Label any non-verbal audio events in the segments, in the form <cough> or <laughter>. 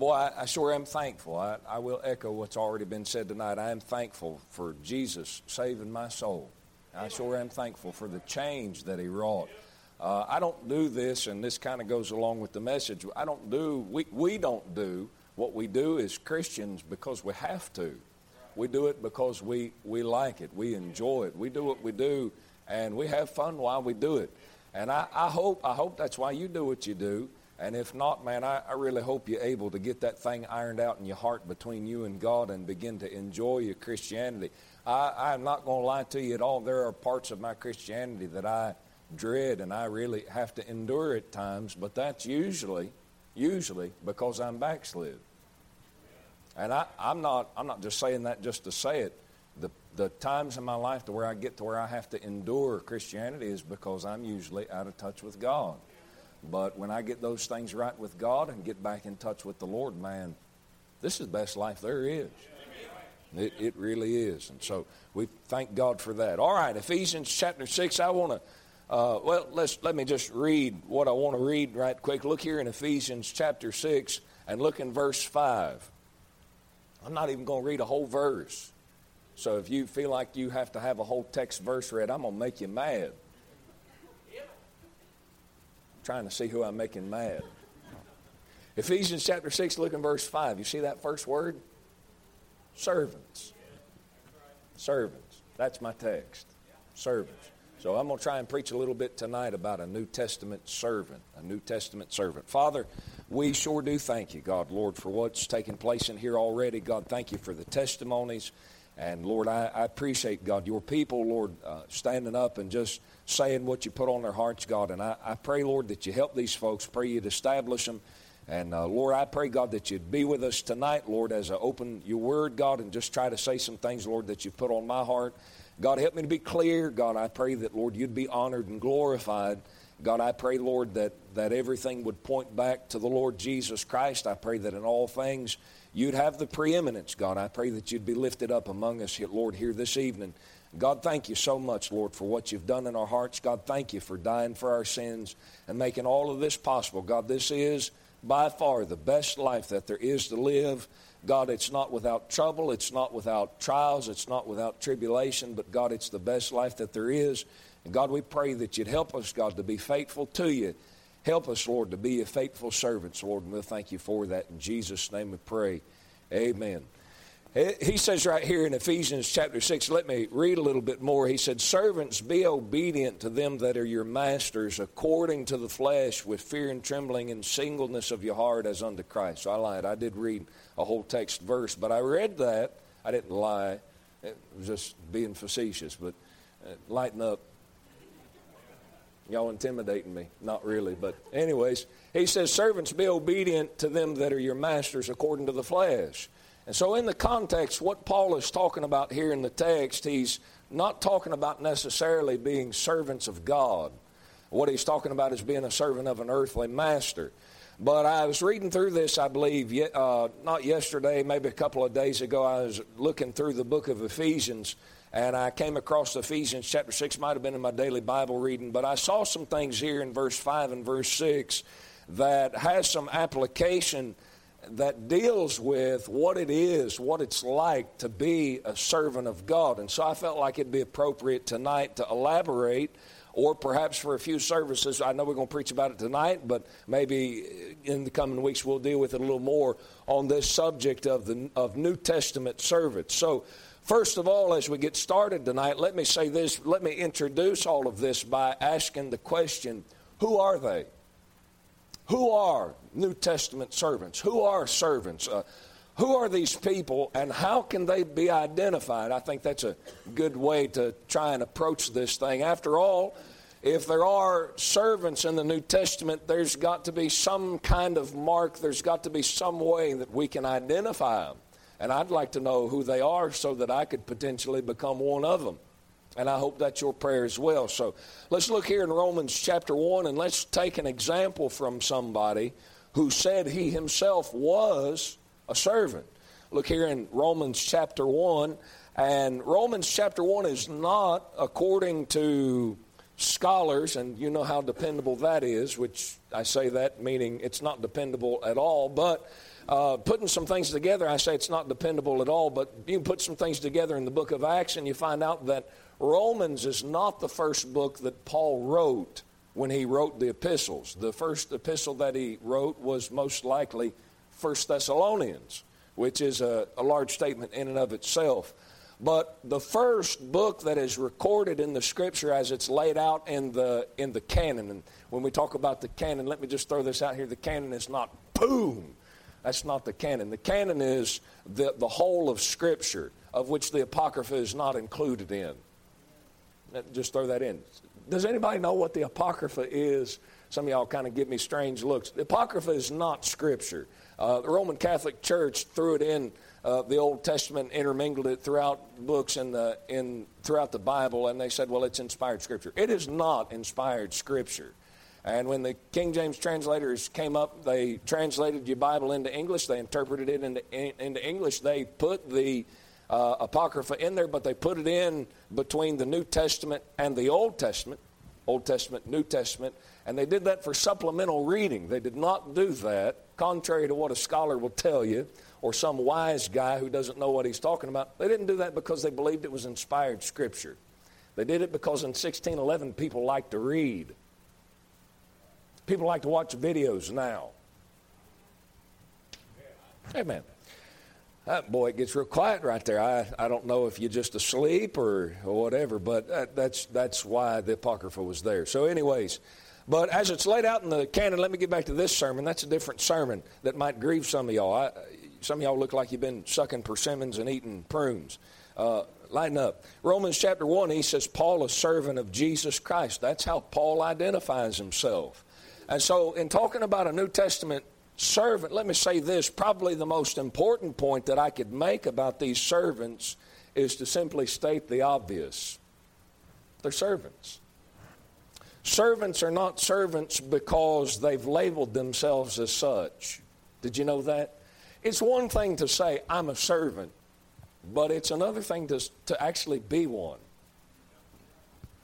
Boy, I, I sure am thankful. I, I will echo what's already been said tonight. I am thankful for Jesus saving my soul. I sure am thankful for the change that He wrought. Uh, I don't do this, and this kind of goes along with the message. I don't do, we, we don't do what we do as Christians because we have to. We do it because we, we like it. We enjoy it. We do what we do, and we have fun while we do it. And I, I hope I hope that's why you do what you do. And if not, man, I, I really hope you're able to get that thing ironed out in your heart between you and God and begin to enjoy your Christianity. I, I'm not going to lie to you at all. There are parts of my Christianity that I dread and I really have to endure at times, but that's usually, usually because I'm backslid. And I, I'm, not, I'm not just saying that just to say it. The, the times in my life to where I get to where I have to endure Christianity is because I'm usually out of touch with God. But when I get those things right with God and get back in touch with the Lord, man, this is the best life there is. It, it really is. And so we thank God for that. All right, Ephesians chapter 6, I want to, uh, well, let's, let me just read what I want to read right quick. Look here in Ephesians chapter 6 and look in verse 5. I'm not even going to read a whole verse. So if you feel like you have to have a whole text verse read, I'm going to make you mad. Trying to see who I'm making mad. Ephesians chapter 6, look in verse 5. You see that first word? Servants. Servants. That's my text. Servants. So I'm going to try and preach a little bit tonight about a New Testament servant. A New Testament servant. Father, we sure do thank you, God, Lord, for what's taken place in here already. God, thank you for the testimonies. And Lord, I, I appreciate, God, your people, Lord, uh, standing up and just saying what you put on their hearts, God. And I, I pray, Lord, that you help these folks. Pray you'd establish them. And uh, Lord, I pray, God, that you'd be with us tonight, Lord, as I open your word, God, and just try to say some things, Lord, that you put on my heart. God, help me to be clear. God, I pray that, Lord, you'd be honored and glorified. God, I pray, Lord, that, that everything would point back to the Lord Jesus Christ. I pray that in all things you'd have the preeminence, God. I pray that you'd be lifted up among us, Lord, here this evening. God, thank you so much, Lord, for what you've done in our hearts. God, thank you for dying for our sins and making all of this possible. God, this is by far the best life that there is to live. God, it's not without trouble, it's not without trials, it's not without tribulation, but God, it's the best life that there is. And God, we pray that you'd help us, God, to be faithful to you. Help us, Lord, to be a faithful servants, Lord, and we'll thank you for that. In Jesus' name we pray. Amen. He says right here in Ephesians chapter 6, let me read a little bit more. He said, Servants, be obedient to them that are your masters, according to the flesh, with fear and trembling and singleness of your heart as unto Christ. So I lied. I did read a whole text verse, but I read that. I didn't lie. It was just being facetious, but uh, lighten up. Y'all intimidating me. Not really, but anyways, he says, Servants, be obedient to them that are your masters according to the flesh. And so, in the context, what Paul is talking about here in the text, he's not talking about necessarily being servants of God. What he's talking about is being a servant of an earthly master. But I was reading through this, I believe, uh, not yesterday, maybe a couple of days ago. I was looking through the book of Ephesians, and I came across Ephesians chapter 6, might have been in my daily Bible reading, but I saw some things here in verse 5 and verse 6 that has some application that deals with what it is, what it's like to be a servant of God. And so I felt like it'd be appropriate tonight to elaborate, or perhaps for a few services. I know we're going to preach about it tonight, but maybe in the coming weeks we'll deal with it a little more on this subject of, the, of New Testament servants. So, First of all, as we get started tonight, let me say this. Let me introduce all of this by asking the question who are they? Who are New Testament servants? Who are servants? Uh, who are these people and how can they be identified? I think that's a good way to try and approach this thing. After all, if there are servants in the New Testament, there's got to be some kind of mark, there's got to be some way that we can identify them. And I'd like to know who they are so that I could potentially become one of them. And I hope that's your prayer as well. So let's look here in Romans chapter 1 and let's take an example from somebody who said he himself was a servant. Look here in Romans chapter 1. And Romans chapter 1 is not according to scholars, and you know how dependable that is, which I say that meaning it's not dependable at all, but Uh, putting some things together, I say it's not dependable at all, but you put some things together in the book of Acts and you find out that Romans is not the first book that Paul wrote when he wrote the epistles. The first epistle that he wrote was most likely First Thessalonians, which is a, a large statement in and of itself. But the first book that is recorded in the scripture as it's laid out in the in the canon, and when we talk about the canon, let me just throw this out here. The canon is not boom. That's not the canon. The canon is the, the whole of Scripture, of which the Apocrypha is not included in. Let just throw that in. Does anybody know what the Apocrypha is? Some of y'all kind of give me strange looks. The Apocrypha is not Scripture. Uh, the Roman Catholic Church threw it in uh, the Old Testament, intermingled it throughout books in the, in, throughout the Bible, and they said, well, it's inspired Scripture. It is not inspired Scripture. And when the King James translators came up, they translated your Bible into English, they interpreted it into, into English, they put the uh, Apocrypha in there, but they put it in between the New Testament and the Old Testament, Old Testament, New Testament, and they did that for supplemental reading. They did not do that, contrary to what a scholar will tell you or some wise guy who doesn't know what he's talking about. They didn't do that because they believed it was inspired scripture. They did it because in 1611 people liked to read. People like to watch videos now. Amen. That boy, it gets real quiet right there. I, I don't know if you're just asleep or, or whatever, but that, that's, that's why the Apocrypha was there. So, anyways, but as it's laid out in the canon, let me get back to this sermon. That's a different sermon that might grieve some of y'all. I, some of y'all look like you've been sucking persimmons and eating prunes. Uh, lighten up. Romans chapter 1, he says, Paul, a servant of Jesus Christ. That's how Paul identifies himself. And so, in talking about a New Testament servant, let me say this probably the most important point that I could make about these servants is to simply state the obvious they're servants. Servants are not servants because they've labeled themselves as such. Did you know that? It's one thing to say, I'm a servant, but it's another thing to, to actually be one.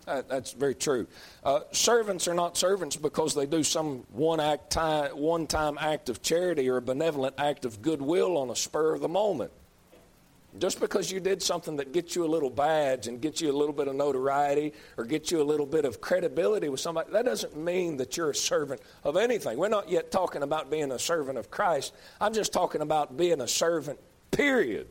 That's very true. Uh, servants are not servants because they do some one act time, one time act of charity or a benevolent act of goodwill on a spur of the moment. Just because you did something that gets you a little badge and gets you a little bit of notoriety or gets you a little bit of credibility with somebody, that doesn't mean that you're a servant of anything. We're not yet talking about being a servant of Christ. I'm just talking about being a servant, period.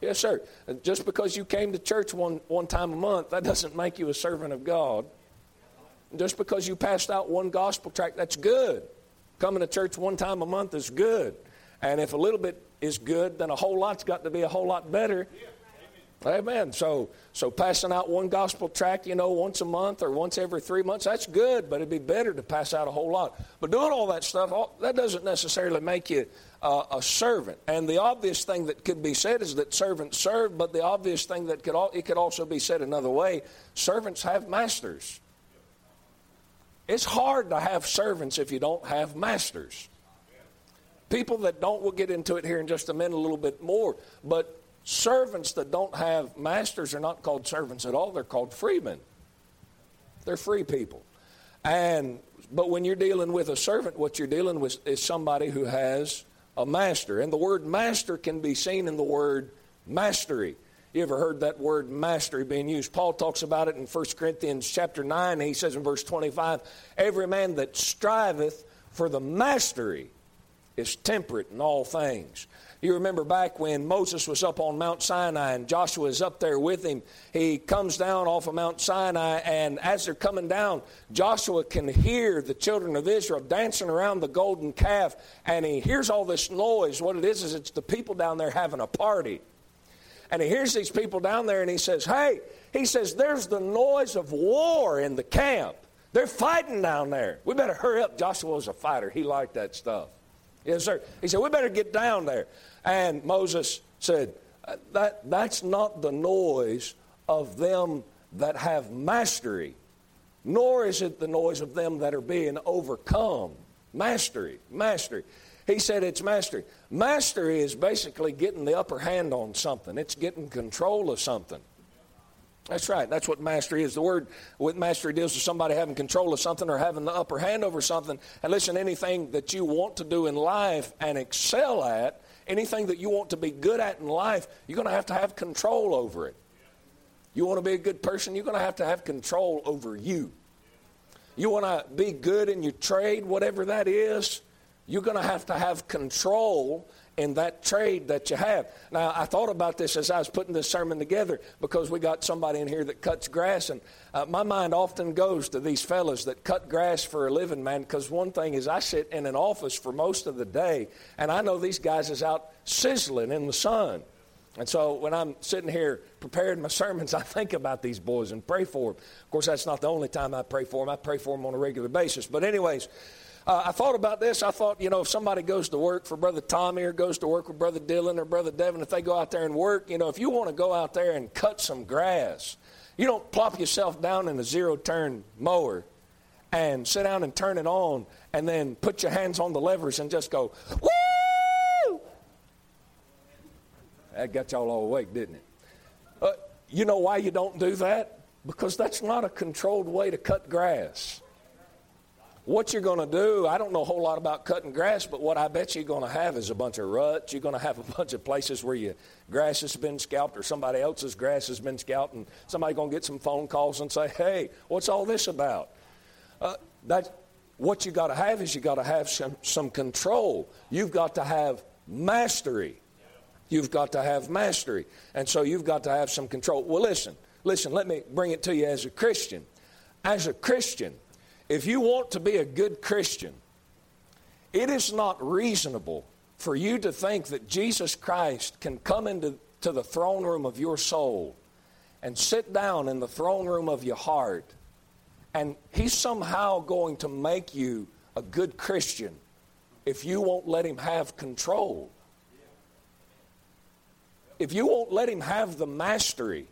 Yes, sir. Just because you came to church one, one time a month, that doesn't make you a servant of God. Just because you passed out one gospel tract, that's good. Coming to church one time a month is good. And if a little bit is good, then a whole lot's got to be a whole lot better. Amen. So, so passing out one gospel tract, you know, once a month or once every three months, that's good, but it'd be better to pass out a whole lot. But doing all that stuff, all, that doesn't necessarily make you uh, a servant. And the obvious thing that could be said is that servants serve, but the obvious thing that could all, it could also be said another way: servants have masters. It's hard to have servants if you don't have masters. People that don't, we'll get into it here in just a minute a little bit more, but servants that don't have masters are not called servants at all, they're called freemen. They're free people. And but when you're dealing with a servant, what you're dealing with is somebody who has a master. And the word master can be seen in the word mastery. You ever heard that word mastery being used? Paul talks about it in 1 Corinthians chapter 9. He says in verse 25, Every man that striveth for the mastery is temperate in all things. You remember back when Moses was up on Mount Sinai and Joshua is up there with him. He comes down off of Mount Sinai, and as they're coming down, Joshua can hear the children of Israel dancing around the golden calf, and he hears all this noise. What it is, is it's the people down there having a party. And he hears these people down there, and he says, Hey, he says, there's the noise of war in the camp. They're fighting down there. We better hurry up. Joshua was a fighter, he liked that stuff. Yes, sir. He said, We better get down there. And Moses said, uh, that, That's not the noise of them that have mastery, nor is it the noise of them that are being overcome. Mastery, mastery. He said it's mastery. Mastery is basically getting the upper hand on something, it's getting control of something. That's right. That's what mastery is. The word with mastery deals with somebody having control of something or having the upper hand over something. And listen, anything that you want to do in life and excel at, anything that you want to be good at in life, you're going to have to have control over it. You want to be a good person, you're going to have to have control over you. You want to be good in your trade, whatever that is, you're going to have to have control in that trade that you have. Now, I thought about this as I was putting this sermon together because we got somebody in here that cuts grass, and uh, my mind often goes to these fellas that cut grass for a living, man. Because one thing is, I sit in an office for most of the day, and I know these guys is out sizzling in the sun. And so when I'm sitting here preparing my sermons, I think about these boys and pray for them. Of course, that's not the only time I pray for them. I pray for them on a regular basis. But, anyways, uh, I thought about this. I thought, you know, if somebody goes to work for Brother Tommy or goes to work with Brother Dylan or Brother Devin, if they go out there and work, you know, if you want to go out there and cut some grass, you don't plop yourself down in a zero turn mower and sit down and turn it on and then put your hands on the levers and just go, woo! That got y'all all awake, didn't it? Uh, you know why you don't do that? Because that's not a controlled way to cut grass. What you're going to do, I don't know a whole lot about cutting grass, but what I bet you're going to have is a bunch of ruts. You're going to have a bunch of places where your grass has been scalped or somebody else's grass has been scalped, and somebody's going to get some phone calls and say, hey, what's all this about? Uh, that, what you got to have is you got to have some, some control. You've got to have mastery. You've got to have mastery. And so you've got to have some control. Well, listen, listen, let me bring it to you as a Christian. As a Christian, if you want to be a good Christian, it is not reasonable for you to think that Jesus Christ can come into to the throne room of your soul and sit down in the throne room of your heart and he's somehow going to make you a good Christian if you won't let him have control. If you won't let him have the mastery,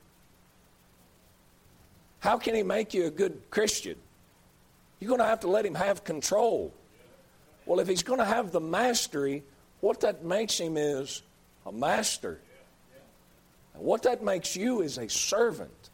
how can he make you a good Christian? You're going to have to let him have control. Well, if he's going to have the mastery, what that makes him is a master. And what that makes you is a servant.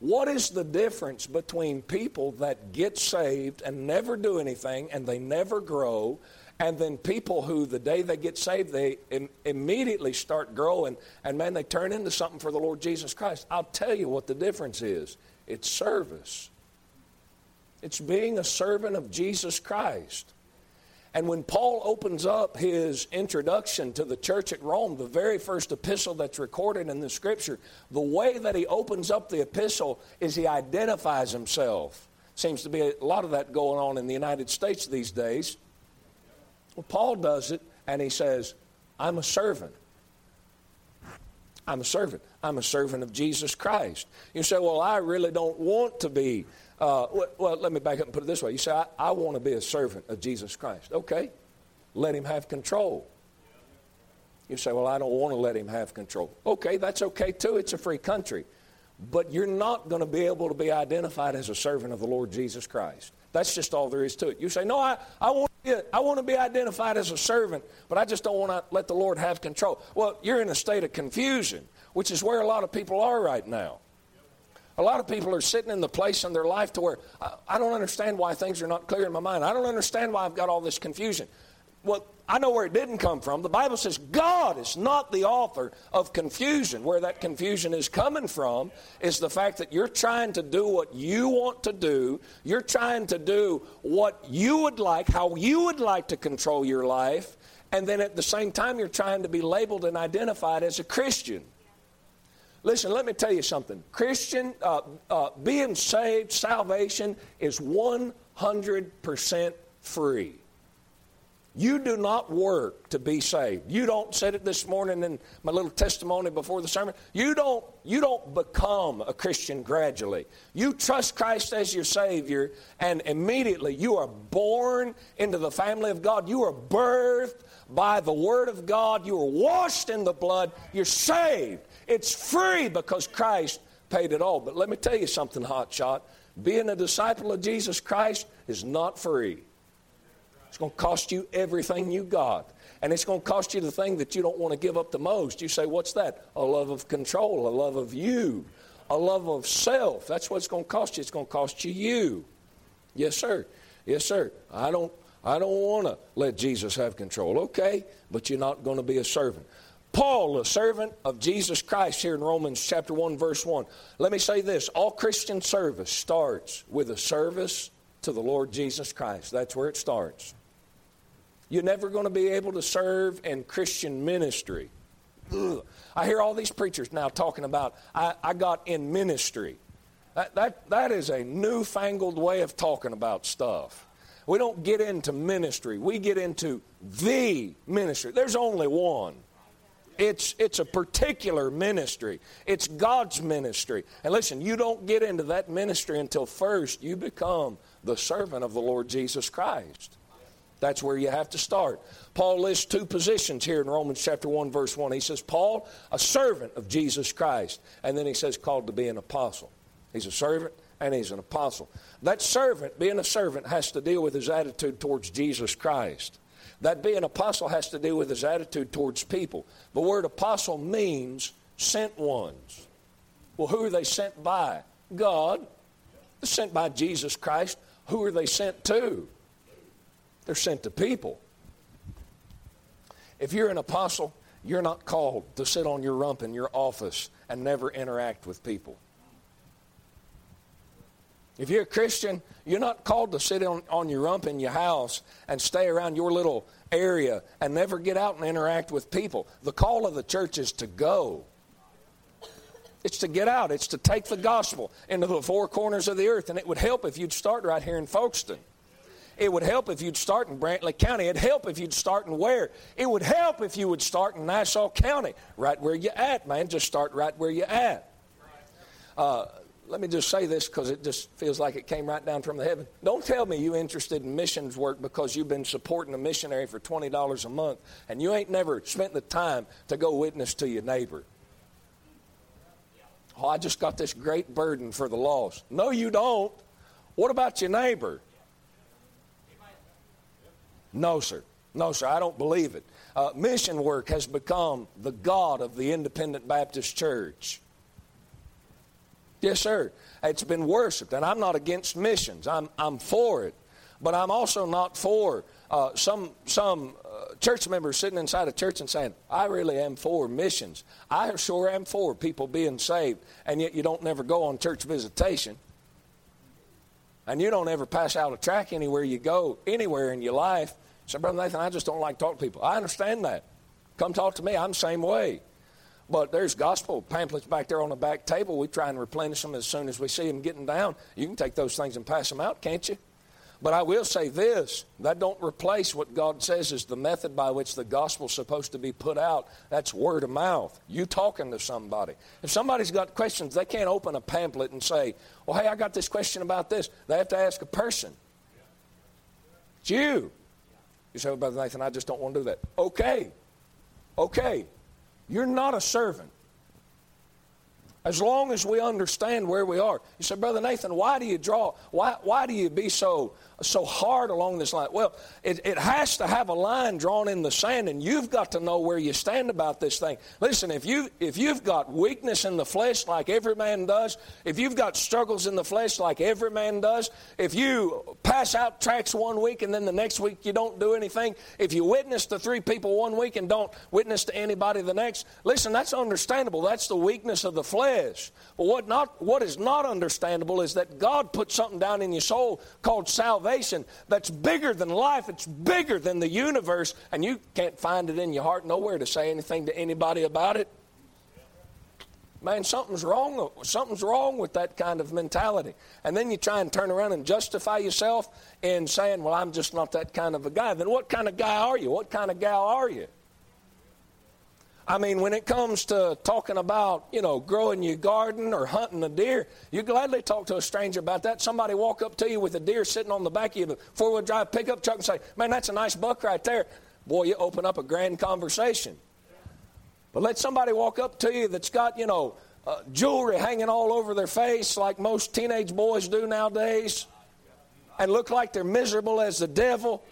What is the difference between people that get saved and never do anything and they never grow, and then people who the day they get saved, they Im- immediately start growing and man, they turn into something for the Lord Jesus Christ? I'll tell you what the difference is it's service. It's being a servant of Jesus Christ. And when Paul opens up his introduction to the church at Rome, the very first epistle that's recorded in the scripture, the way that he opens up the epistle is he identifies himself. Seems to be a lot of that going on in the United States these days. Well, Paul does it, and he says, I'm a servant. I'm a servant. I'm a servant of Jesus Christ. You say, Well, I really don't want to be uh, well, let me back up and put it this way. You say, I, I want to be a servant of Jesus Christ. Okay, let him have control. You say, Well, I don't want to let him have control. Okay, that's okay too. It's a free country. But you're not going to be able to be identified as a servant of the Lord Jesus Christ. That's just all there is to it. You say, No, I, I, want, to be, I want to be identified as a servant, but I just don't want to let the Lord have control. Well, you're in a state of confusion, which is where a lot of people are right now. A lot of people are sitting in the place in their life to where I, I don't understand why things are not clear in my mind. I don't understand why I've got all this confusion. Well, I know where it didn't come from. The Bible says God is not the author of confusion. Where that confusion is coming from is the fact that you're trying to do what you want to do. You're trying to do what you would like, how you would like to control your life. And then at the same time, you're trying to be labeled and identified as a Christian. Listen, let me tell you something. Christian, uh, uh, being saved, salvation is 100% free. You do not work to be saved. You don't said it this morning in my little testimony before the sermon. You don't you don't become a Christian gradually. You trust Christ as your savior and immediately you are born into the family of God. You are birthed by the word of God. You are washed in the blood. You're saved. It's free because Christ paid it all. But let me tell you something, hot shot. Being a disciple of Jesus Christ is not free. It's going to cost you everything you got. And it's going to cost you the thing that you don't want to give up the most. You say, What's that? A love of control, a love of you, a love of self. That's what it's going to cost you. It's going to cost you you. Yes, sir. Yes, sir. I don't I don't want to let Jesus have control. Okay, but you're not going to be a servant. Paul, a servant of Jesus Christ, here in Romans chapter 1, verse 1. Let me say this all Christian service starts with a service to the Lord Jesus Christ. That's where it starts. You're never going to be able to serve in Christian ministry. Ugh. I hear all these preachers now talking about, I, I got in ministry. That, that, that is a newfangled way of talking about stuff. We don't get into ministry, we get into the ministry. There's only one. It's, it's a particular ministry. It's God's ministry. And listen, you don't get into that ministry until first you become the servant of the Lord Jesus Christ. That's where you have to start. Paul lists two positions here in Romans chapter 1, verse 1. He says, Paul, a servant of Jesus Christ. And then he says, called to be an apostle. He's a servant and he's an apostle. That servant, being a servant, has to deal with his attitude towards Jesus Christ. That being apostle has to do with his attitude towards people. The word apostle means sent ones. Well, who are they sent by? God. They're sent by Jesus Christ. Who are they sent to? They're sent to people. If you're an apostle, you're not called to sit on your rump in your office and never interact with people. If you're a Christian, you're not called to sit on, on your rump in your house and stay around your little area and never get out and interact with people. The call of the church is to go. It's to get out. It's to take the gospel into the four corners of the earth. And it would help if you'd start right here in Folkston. It would help if you'd start in Brantley County. It'd help if you'd start in where? It would help if you would start in Nassau County, right where you at, man. Just start right where you at. Uh, let me just say this because it just feels like it came right down from the heaven. Don't tell me you're interested in missions work because you've been supporting a missionary for $20 a month and you ain't never spent the time to go witness to your neighbor. Oh, I just got this great burden for the lost. No, you don't. What about your neighbor? No, sir. No, sir. I don't believe it. Uh, mission work has become the God of the Independent Baptist Church. Yes, sir. It's been worshiped, and I'm not against missions. I'm, I'm for it. But I'm also not for uh, some, some uh, church members sitting inside a church and saying, I really am for missions. I sure am for people being saved, and yet you don't never go on church visitation. And you don't ever pass out a track anywhere you go, anywhere in your life. So, Brother Nathan, I just don't like talking to people. I understand that. Come talk to me. I'm the same way. But there's gospel pamphlets back there on the back table. We try and replenish them as soon as we see them getting down. You can take those things and pass them out, can't you? But I will say this that don't replace what God says is the method by which the gospel's supposed to be put out. That's word of mouth. You talking to somebody. If somebody's got questions, they can't open a pamphlet and say, Well, hey, I got this question about this. They have to ask a person. It's you. You say, well, Brother Nathan, I just don't want to do that. Okay. Okay. You're not a servant. As long as we understand where we are. You say, Brother Nathan, why do you draw, why, why do you be so so hard along this line? Well, it, it has to have a line drawn in the sand, and you've got to know where you stand about this thing. Listen, if you if you've got weakness in the flesh like every man does, if you've got struggles in the flesh like every man does, if you pass out tracts one week and then the next week you don't do anything, if you witness to three people one week and don't witness to anybody the next, listen, that's understandable. That's the weakness of the flesh. But what not what is not understandable is that God put something down in your soul called salvation salvation that's bigger than life, it's bigger than the universe, and you can't find it in your heart nowhere to say anything to anybody about it. Man, something's wrong. Something's wrong with that kind of mentality. And then you try and turn around and justify yourself in saying, Well, I'm just not that kind of a guy. Then what kind of guy are you? What kind of gal are you? I mean, when it comes to talking about, you know, growing your garden or hunting a deer, you gladly talk to a stranger about that. Somebody walk up to you with a deer sitting on the back of a four wheel drive pickup truck and say, Man, that's a nice buck right there. Boy, you open up a grand conversation. But let somebody walk up to you that's got, you know, uh, jewelry hanging all over their face like most teenage boys do nowadays and look like they're miserable as the devil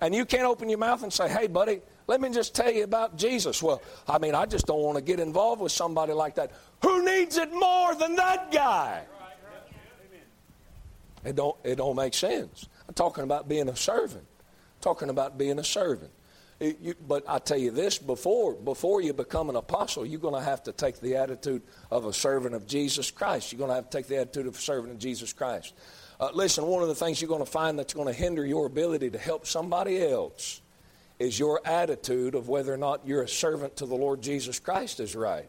And you can't open your mouth and say, hey, buddy, let me just tell you about Jesus. Well, I mean, I just don't want to get involved with somebody like that. Who needs it more than that guy? It don't, it don't make sense. I'm talking about being a servant. talking about being a servant. It, you, but I tell you this before before you become an apostle, you're going to have to take the attitude of a servant of Jesus Christ. You're going to have to take the attitude of a servant of Jesus Christ. Uh, listen, one of the things you're going to find that's going to hinder your ability to help somebody else is your attitude of whether or not you're a servant to the Lord Jesus Christ is right.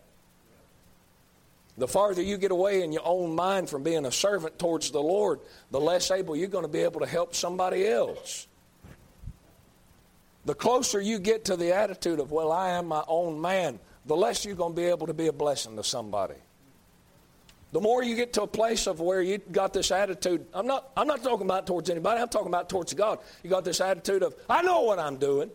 The farther you get away in your own mind from being a servant towards the Lord, the less able you're going to be able to help somebody else. The closer you get to the attitude of, well, I am my own man, the less you're going to be able to be a blessing to somebody. The more you get to a place of where you got this attitude, I'm not, I'm not talking about towards anybody, I'm talking about towards God. You got this attitude of, I know what I'm doing.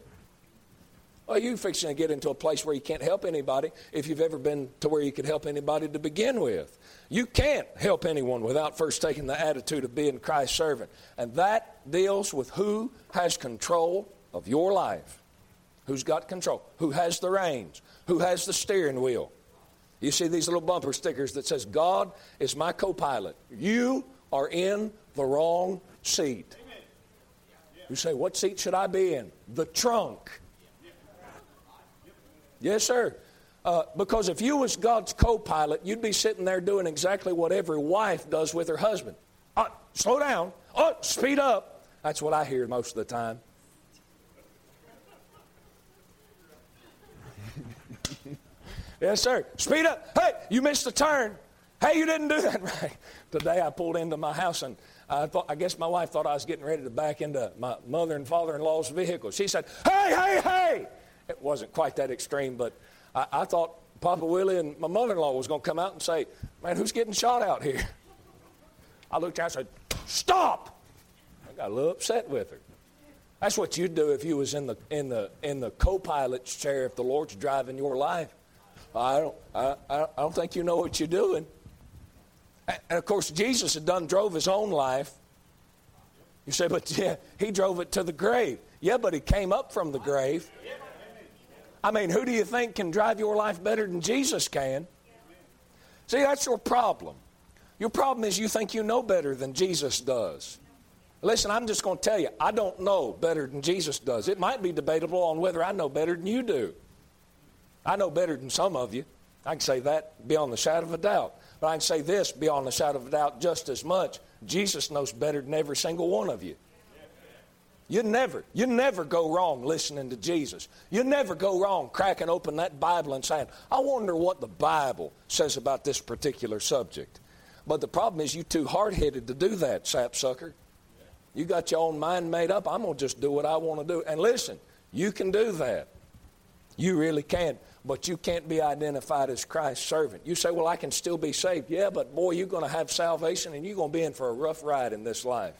Well, you're fixing to get into a place where you can't help anybody if you've ever been to where you could help anybody to begin with. You can't help anyone without first taking the attitude of being Christ's servant. And that deals with who has control of your life. Who's got control? Who has the reins? Who has the steering wheel? You see these little bumper stickers that says, God is my co pilot. You are in the wrong seat. You say, What seat should I be in? The trunk. Yes, sir. Uh, because if you was God's co-pilot, you'd be sitting there doing exactly what every wife does with her husband. Uh, slow down. Oh, speed up. That's what I hear most of the time. <laughs> yes, sir. Speed up. Hey, you missed a turn. Hey, you didn't do that <laughs> right. Today I pulled into my house and I thought I guess my wife thought I was getting ready to back into my mother and father-in-law's vehicle. She said, "Hey, hey, hey!" It wasn't quite that extreme, but I, I thought Papa Willie and my mother-in-law was going to come out and say, "Man, who's getting shot out here?" I looked at her and said, "Stop!" I got a little upset with her. That's what you'd do if you was in the in the in the co-pilot's chair if the Lord's driving your life. I don't I, I don't think you know what you're doing. And of course, Jesus had done drove his own life. You say, but yeah, he drove it to the grave. Yeah, but he came up from the grave. I mean, who do you think can drive your life better than Jesus can? See, that's your problem. Your problem is you think you know better than Jesus does. Listen, I'm just going to tell you, I don't know better than Jesus does. It might be debatable on whether I know better than you do. I know better than some of you. I can say that beyond the shadow of a doubt. But I can say this beyond the shadow of a doubt just as much. Jesus knows better than every single one of you. You never, you never go wrong listening to Jesus. You never go wrong cracking open that Bible and saying, I wonder what the Bible says about this particular subject. But the problem is you're too hard-headed to do that, sapsucker. You got your own mind made up. I'm going to just do what I want to do. And listen, you can do that. You really can. But you can't be identified as Christ's servant. You say, well, I can still be saved. Yeah, but boy, you're going to have salvation and you're going to be in for a rough ride in this life.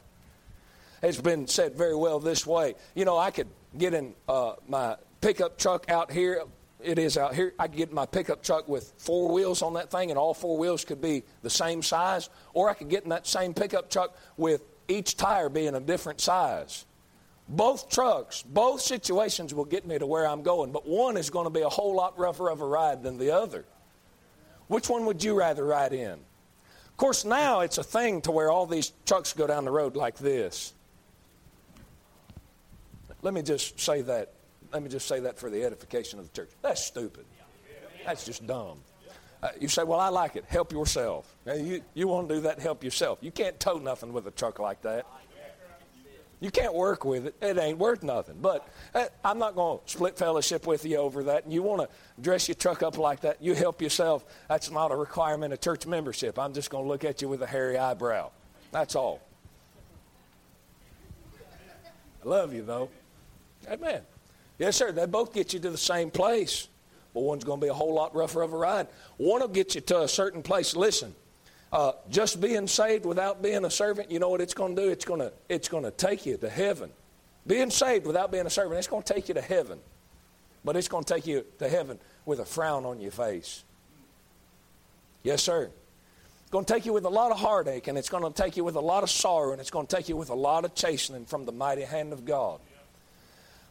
It's been said very well this way. You know, I could get in uh, my pickup truck out here. It is out here. I could get my pickup truck with four wheels on that thing, and all four wheels could be the same size. Or I could get in that same pickup truck with each tire being a different size. Both trucks, both situations will get me to where I'm going, but one is going to be a whole lot rougher of a ride than the other. Which one would you rather ride in? Of course, now it's a thing to where all these trucks go down the road like this. Let me just say that. Let me just say that for the edification of the church. That's stupid. That's just dumb. Uh, you say, well, I like it. Help yourself. Now, you, you want to do that, help yourself. You can't tow nothing with a truck like that. You can't work with it. It ain't worth nothing. But uh, I'm not going to split fellowship with you over that. And you want to dress your truck up like that, you help yourself. That's not a requirement of church membership. I'm just going to look at you with a hairy eyebrow. That's all. I love you, though. Amen. Yes, sir. They both get you to the same place. But one's going to be a whole lot rougher of a ride. One will get you to a certain place. Listen, uh, just being saved without being a servant, you know what it's going to do? It's going to, it's going to take you to heaven. Being saved without being a servant, it's going to take you to heaven. But it's going to take you to heaven with a frown on your face. Yes, sir. It's going to take you with a lot of heartache, and it's going to take you with a lot of sorrow, and it's going to take you with a lot of chastening from the mighty hand of God.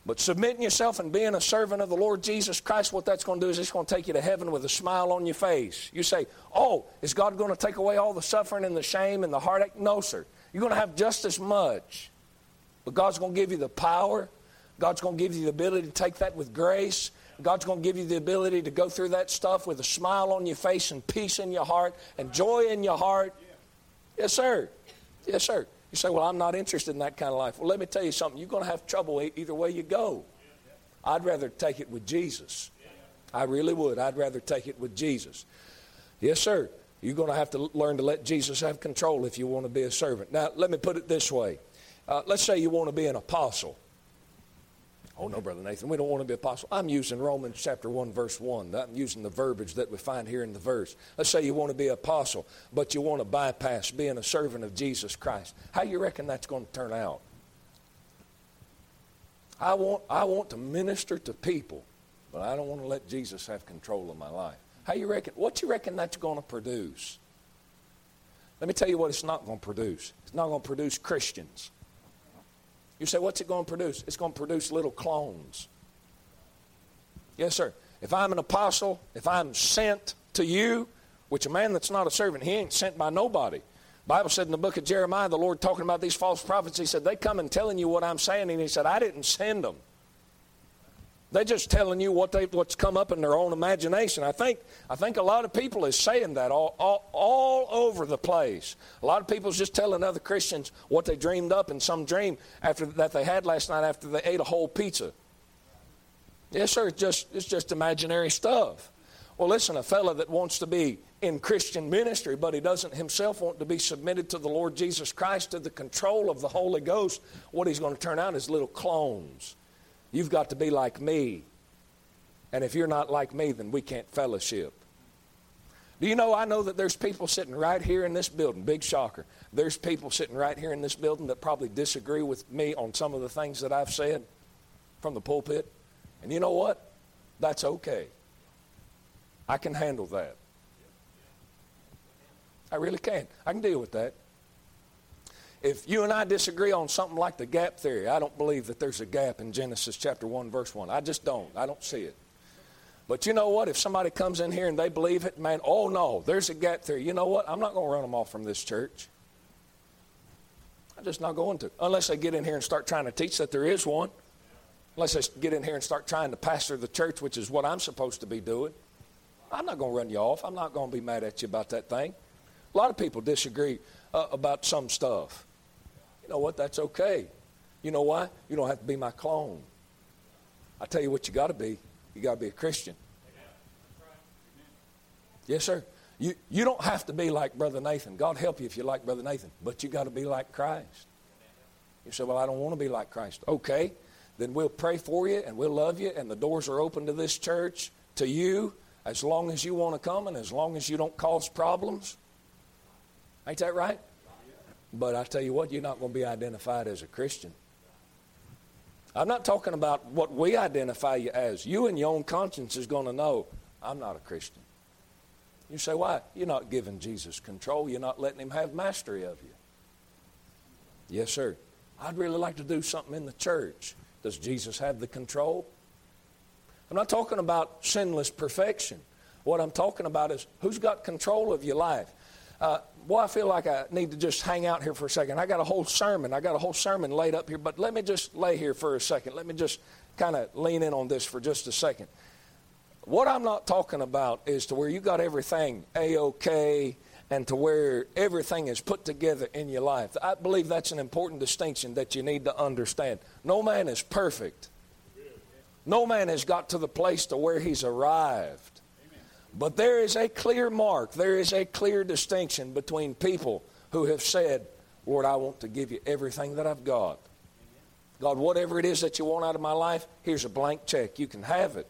But submitting yourself and being a servant of the Lord Jesus Christ, what that's going to do is it's going to take you to heaven with a smile on your face. You say, Oh, is God going to take away all the suffering and the shame and the heartache? No, sir. You're going to have just as much. But God's going to give you the power. God's going to give you the ability to take that with grace. God's going to give you the ability to go through that stuff with a smile on your face and peace in your heart and joy in your heart. Yes, sir. Yes, sir. You say, Well, I'm not interested in that kind of life. Well, let me tell you something. You're going to have trouble either way you go. I'd rather take it with Jesus. I really would. I'd rather take it with Jesus. Yes, sir. You're going to have to learn to let Jesus have control if you want to be a servant. Now, let me put it this way. Uh, let's say you want to be an apostle. Oh, no, Brother Nathan, we don't want to be apostle. I'm using Romans chapter 1, verse 1. I'm using the verbiage that we find here in the verse. Let's say you want to be apostle, but you want to bypass being a servant of Jesus Christ. How you reckon that's going to turn out? I want, I want to minister to people, but I don't want to let Jesus have control of my life. How you reckon? What you reckon that's going to produce? Let me tell you what it's not going to produce. It's not going to produce Christians. You say, what's it going to produce? It's going to produce little clones. Yes, sir. If I'm an apostle, if I'm sent to you, which a man that's not a servant, he ain't sent by nobody. Bible said in the book of Jeremiah, the Lord talking about these false prophets, he said, they come and telling you what I'm saying, and he said, I didn't send them. They're just telling you what they, what's come up in their own imagination. I think, I think a lot of people is saying that all, all, all over the place. A lot of people is just telling other Christians what they dreamed up in some dream after that they had last night after they ate a whole pizza. Yes, sir. It's just, it's just imaginary stuff. Well, listen, a fellow that wants to be in Christian ministry, but he doesn't himself want to be submitted to the Lord Jesus Christ, to the control of the Holy Ghost, what he's going to turn out is little clones You've got to be like me. And if you're not like me, then we can't fellowship. Do you know, I know that there's people sitting right here in this building, big shocker. There's people sitting right here in this building that probably disagree with me on some of the things that I've said from the pulpit. And you know what? That's okay. I can handle that. I really can. I can deal with that if you and I disagree on something like the gap theory, I don't believe that there's a gap in Genesis chapter 1, verse 1. I just don't. I don't see it. But you know what? If somebody comes in here and they believe it, man, oh no, there's a gap theory. You know what? I'm not going to run them off from this church. I'm just not going to. Unless they get in here and start trying to teach that there is one. Unless they get in here and start trying to pastor the church, which is what I'm supposed to be doing. I'm not going to run you off. I'm not going to be mad at you about that thing. A lot of people disagree uh, about some stuff. You know what? That's okay. You know why? You don't have to be my clone. I tell you what you got to be. You got to be a Christian. Yes, sir. You, you don't have to be like Brother Nathan. God help you if you're like Brother Nathan. But you got to be like Christ. You say, Well, I don't want to be like Christ. Okay. Then we'll pray for you and we'll love you, and the doors are open to this church, to you, as long as you want to come and as long as you don't cause problems. Ain't that right? But I tell you what, you're not going to be identified as a Christian. I'm not talking about what we identify you as. You and your own conscience is going to know I'm not a Christian. You say, why? You're not giving Jesus control. You're not letting him have mastery of you. Yes, sir. I'd really like to do something in the church. Does Jesus have the control? I'm not talking about sinless perfection. What I'm talking about is who's got control of your life. Uh, I feel like I need to just hang out here for a second. I got a whole sermon. I got a whole sermon laid up here, but let me just lay here for a second. Let me just kind of lean in on this for just a second. What I'm not talking about is to where you got everything a okay and to where everything is put together in your life. I believe that's an important distinction that you need to understand. No man is perfect. No man has got to the place to where he's arrived. But there is a clear mark, there is a clear distinction between people who have said, Lord, I want to give you everything that I've got. God, whatever it is that you want out of my life, here's a blank check. You can have it.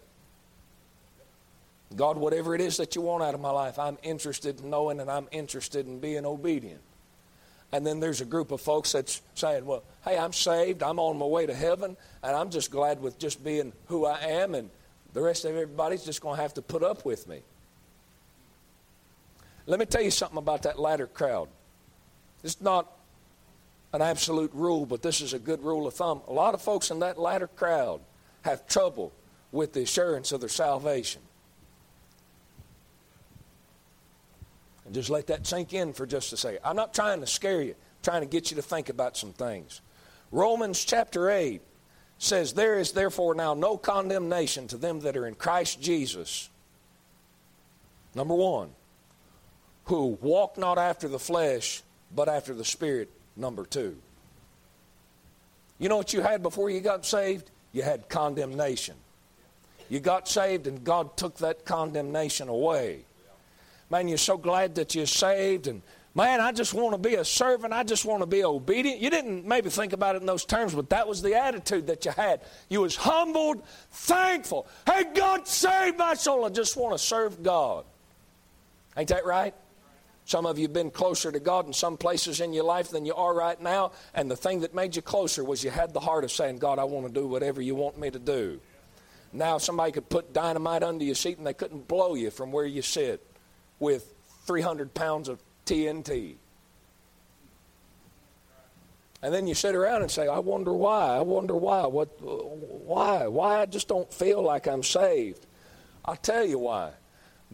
God, whatever it is that you want out of my life, I'm interested in knowing and I'm interested in being obedient. And then there's a group of folks that's saying, well, hey, I'm saved, I'm on my way to heaven, and I'm just glad with just being who I am, and the rest of everybody's just going to have to put up with me. Let me tell you something about that latter crowd. It's not an absolute rule, but this is a good rule of thumb. A lot of folks in that latter crowd have trouble with the assurance of their salvation. And just let that sink in for just a second. I'm not trying to scare you, I'm trying to get you to think about some things. Romans chapter 8 says, There is therefore now no condemnation to them that are in Christ Jesus. Number one, who walk not after the flesh, but after the Spirit. Number two. You know what you had before you got saved? You had condemnation. You got saved, and God took that condemnation away. Man, you're so glad that you're saved, and man, I just want to be a servant. I just want to be obedient. You didn't maybe think about it in those terms, but that was the attitude that you had. You was humbled, thankful. Hey, God saved my soul. I just want to serve God. Ain't that right? Some of you have been closer to God in some places in your life than you are right now, and the thing that made you closer was you had the heart of saying, God, I want to do whatever you want me to do. Now somebody could put dynamite under your seat and they couldn't blow you from where you sit with 300 pounds of TNT. And then you sit around and say, I wonder why. I wonder why. What, why? Why I just don't feel like I'm saved. I'll tell you why.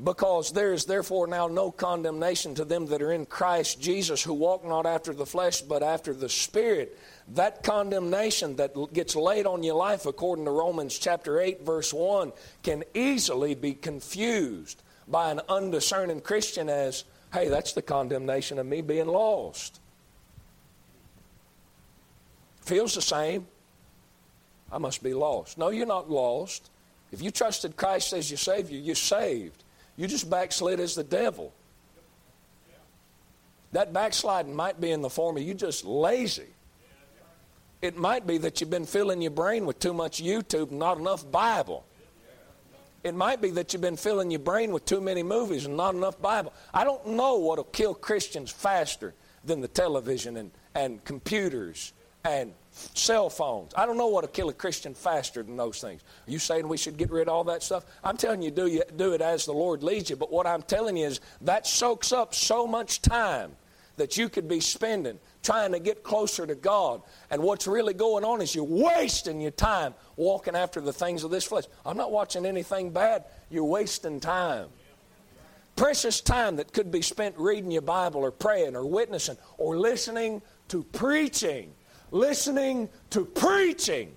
Because there is therefore now no condemnation to them that are in Christ Jesus, who walk not after the flesh, but after the Spirit. That condemnation that gets laid on your life, according to Romans chapter 8, verse 1, can easily be confused by an undiscerning Christian as, hey, that's the condemnation of me being lost. Feels the same. I must be lost. No, you're not lost. If you trusted Christ as your Savior, you're saved. You just backslid as the devil. That backsliding might be in the form of you just lazy. It might be that you've been filling your brain with too much YouTube and not enough Bible. It might be that you've been filling your brain with too many movies and not enough Bible. I don't know what'll kill Christians faster than the television and, and computers and cell phones. I don't know what'll kill a Christian faster than those things. Are you saying we should get rid of all that stuff? I'm telling you, do, you, do it as the Lord leads you. But what I'm telling you is that soaks up so much time that you could be spending trying to get closer to God. And what's really going on is you're wasting your time walking after the things of this flesh. I'm not watching anything bad. You're wasting time. Precious time that could be spent reading your Bible or praying or witnessing or listening to preaching. Listening to preaching.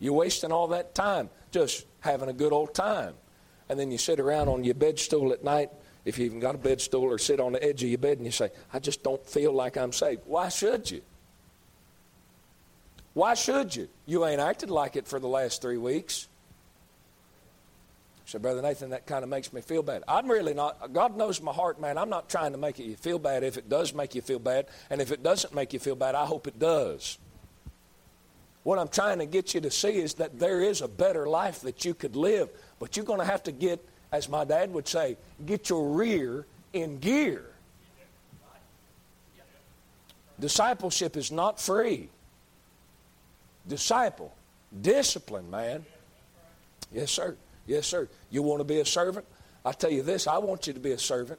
You're wasting all that time just having a good old time. And then you sit around on your bed stool at night if you even got a bed stool or sit on the edge of your bed and you say, I just don't feel like I'm saved. Why should you? Why should you? You ain't acted like it for the last three weeks. So, Brother Nathan, that kind of makes me feel bad. I'm really not, God knows my heart, man. I'm not trying to make you feel bad if it does make you feel bad. And if it doesn't make you feel bad, I hope it does. What I'm trying to get you to see is that there is a better life that you could live, but you're going to have to get as my dad would say, get your rear in gear. Discipleship is not free. Disciple, discipline, man. Yes, sir. Yes, sir. You want to be a servant? I tell you this, I want you to be a servant.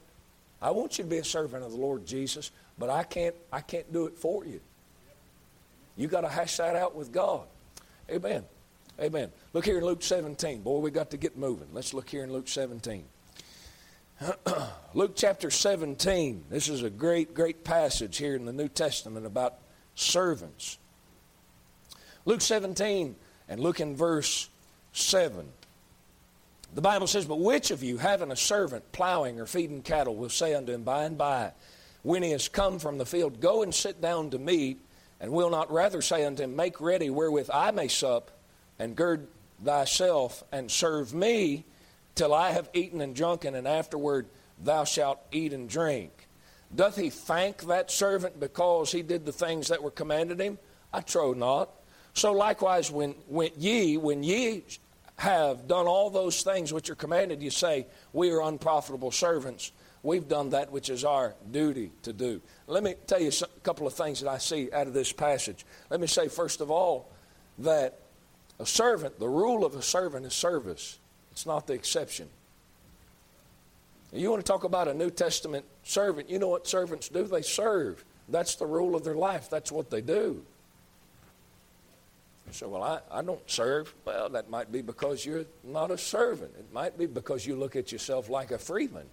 I want you to be a servant of the Lord Jesus, but I can't I can't do it for you. You got to hash that out with God. Amen. Amen. Look here in Luke 17. Boy, we got to get moving. Let's look here in Luke 17. <clears throat> Luke chapter 17. This is a great, great passage here in the New Testament about servants. Luke 17 and look in verse 7. The Bible says, But which of you, having a servant plowing or feeding cattle, will say unto him by and by, when he has come from the field, Go and sit down to meat, and will not rather say unto him, Make ready wherewith I may sup, and gird thyself and serve me till I have eaten and drunken, and afterward thou shalt eat and drink. Doth he thank that servant because he did the things that were commanded him? I trow not. So likewise, when, when ye, when ye have done all those things which are commanded, you say, We are unprofitable servants. We've done that which is our duty to do. Let me tell you a couple of things that I see out of this passage. Let me say, first of all, that a servant, the rule of a servant is service, it's not the exception. You want to talk about a New Testament servant, you know what servants do? They serve. That's the rule of their life. That's what they do. Say, well, I, I don't serve. Well, that might be because you're not a servant. It might be because you look at yourself like a freeman.